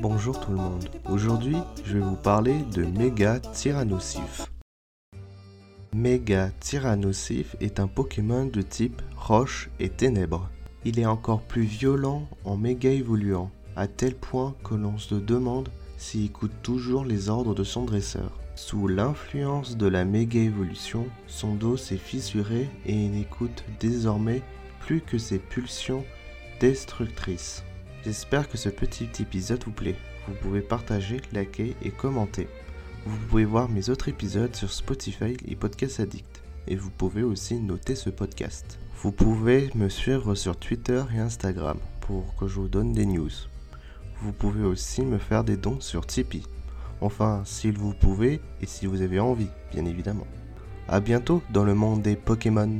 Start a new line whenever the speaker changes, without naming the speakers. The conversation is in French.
Bonjour tout le monde. Aujourd'hui, je vais vous parler de Mega Tyrannosif. Mega Tyrannosif est un Pokémon de type roche et ténèbres. Il est encore plus violent en méga évoluant, à tel point que l'on se demande s'il écoute toujours les ordres de son dresseur. Sous l'influence de la méga évolution, son dos s'est fissuré et il n'écoute désormais plus que ses pulsions destructrices. J'espère que ce petit épisode vous plaît. Vous pouvez partager, liker et commenter. Vous pouvez voir mes autres épisodes sur Spotify et Podcast Addict. Et vous pouvez aussi noter ce podcast. Vous pouvez me suivre sur Twitter et Instagram pour que je vous donne des news. Vous pouvez aussi me faire des dons sur Tipeee. Enfin, si vous pouvez et si vous avez envie, bien évidemment. A bientôt dans le monde des Pokémon.